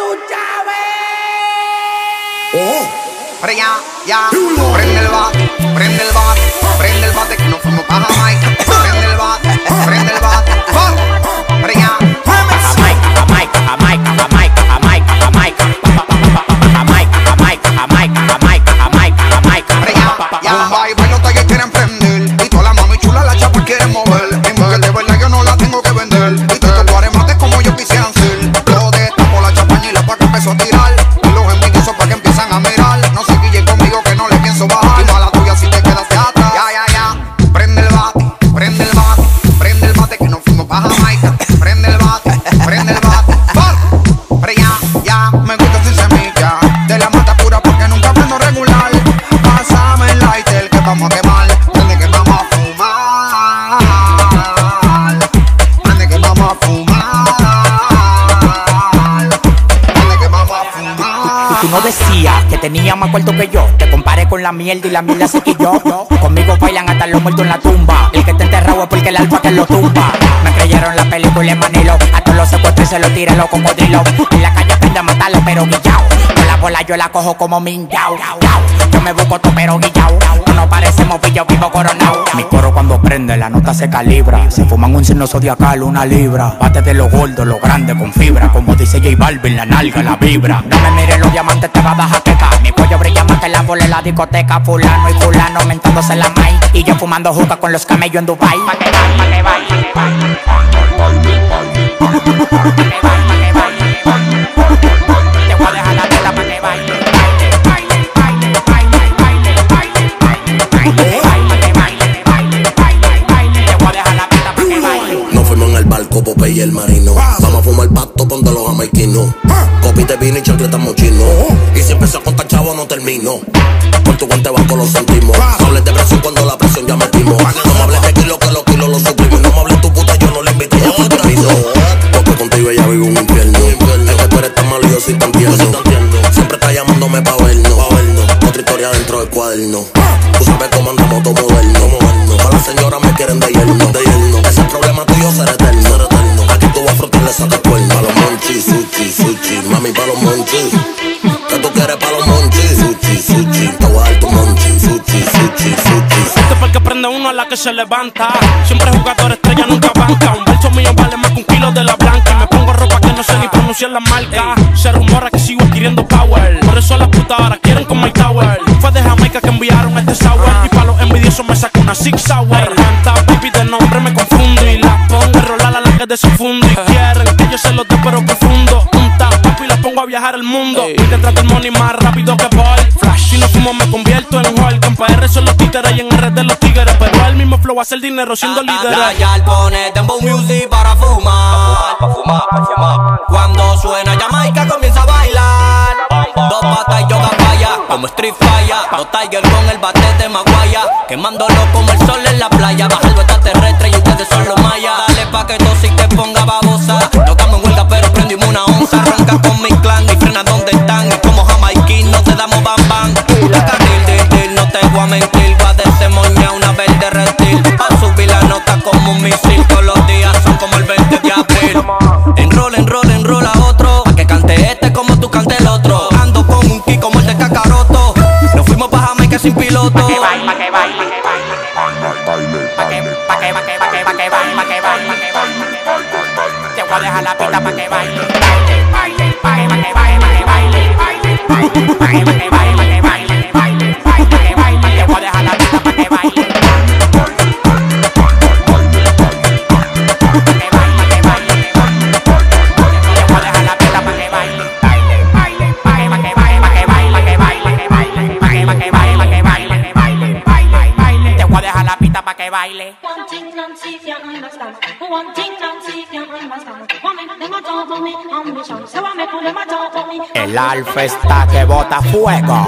tu llave. Oh. Pero ya, ya, prende el bate, prende el bate, prende el bate que nos fuimos pa' Jamaica. Fumar. Tú no decías que tenía más cuarto que yo. Te comparé con la mierda y la mierda se quilló. Conmigo bailan hasta los muertos en la tumba. El que está enterrado es porque el alfa que lo tumba. Me creyeron la película en Manilo. A todos los secuestros se los tiran los cocodrilos. En la calle aprende a matarlo, pero guillao. Bola yo la cojo como mingyao. Yo me busco todo, pero guillao. No parecemos pillo vivo coronao. Mi coro cuando prende, la nota se calibra. Se fuman un signo zodiacal, una libra. Bate de lo gordo, lo grande con fibra. Como dice J Balvin, la nalga, la vibra. No me mires los diamantes, te va a dar jaqueca. Mi cuello brilla más que la bola en la discoteca. Fulano y fulano mentándose la maíz. Y yo fumando juca con los camellos en Dubai. Pa' que baile, pa' que baile, pa' que baile, pa' que barco, Popeye y el marino. Vamos a fumar pasto con todos los jamaiquinos. Copite vino y chancleta mochino. Y si empezó a contar chavo, no termino. Por tu cuenta de banco lo sentimos. No hables de presión cuando la presión ya metimos. No me hables de kilo que los kilos los suprimos. No me hables tu puta, yo no le invito, ya fue termino. Porque contigo ella vive un infierno. Es que tú eres tan malo y yo soy tan tierno. Siempre está llamándome pa' vernos. Otra historia dentro del cuaderno. Tú sabes cómo andamos todo moderno. A la señora me quieren de Prende uno a la que se levanta. Siempre jugador estrella, nunca banca. Un verso mío vale más que un kilo de la blanca. Me pongo ropa que no sé ni pronunciar la marca. Se rumora que sigo adquiriendo power. Por eso las putas ahora quieren con my tower. Fue de Jamaica que enviaron este sour. Y pa' los envidiosos me saco una six sour. Tanta pipi de nombre me confundo. Y la pongo a rolar a la que de su fundo. Y quieren que yo se los dé, pero confundo. Un papi la pongo a viajar el mundo. Y te trata el money más rápido que Paul. Flash. Si no fumo, me convierto en Hulk. En PR son los títeres y en RD los flow hace el dinero siendo líder. La Yal pone Dembow Music para fumar. Cuando suena Jamaica comienza a bailar. Dos patas y yoga falla, como Street Fire. Dos Tiger con el batete maguaya. Quemándolo como el sol en la playa. Bajando extraterrestre y ustedes son los mayas. Dale pa' que tú si te ponga babosa. No estamos en huelga, pero prendimos una como un misil. Todos los días son como el 20 de abril. Enrola, enrola, enrola otro. Pa' que cante este como tú cante el otro. Ando con un ki como el de Kakaroto. Nos fuimos pa' Jamaica sin piloto. Pa' que baile, pa' que baile, pa' que pa' que, pa' que, pa' que, pa' que baile, pa' que baile, pa' que baile. Te voy a dejar la pista pa' que baile. Baile, baile, pa' que, pa' que baile, pa' que baile, baile, baile, pa' que, pa' que baile, pa' que baile, to me. El alfa está que bota fuego.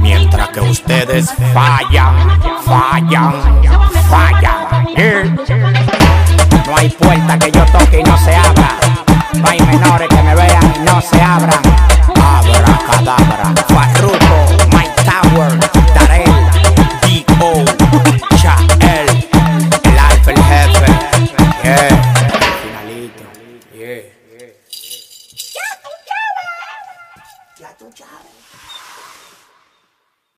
Mientras que ustedes fallan, fallan, fallan. No hay puerta que yo toque y no se abra. No hay menores que me vean y no se abran. Abra cadabra. Farruko,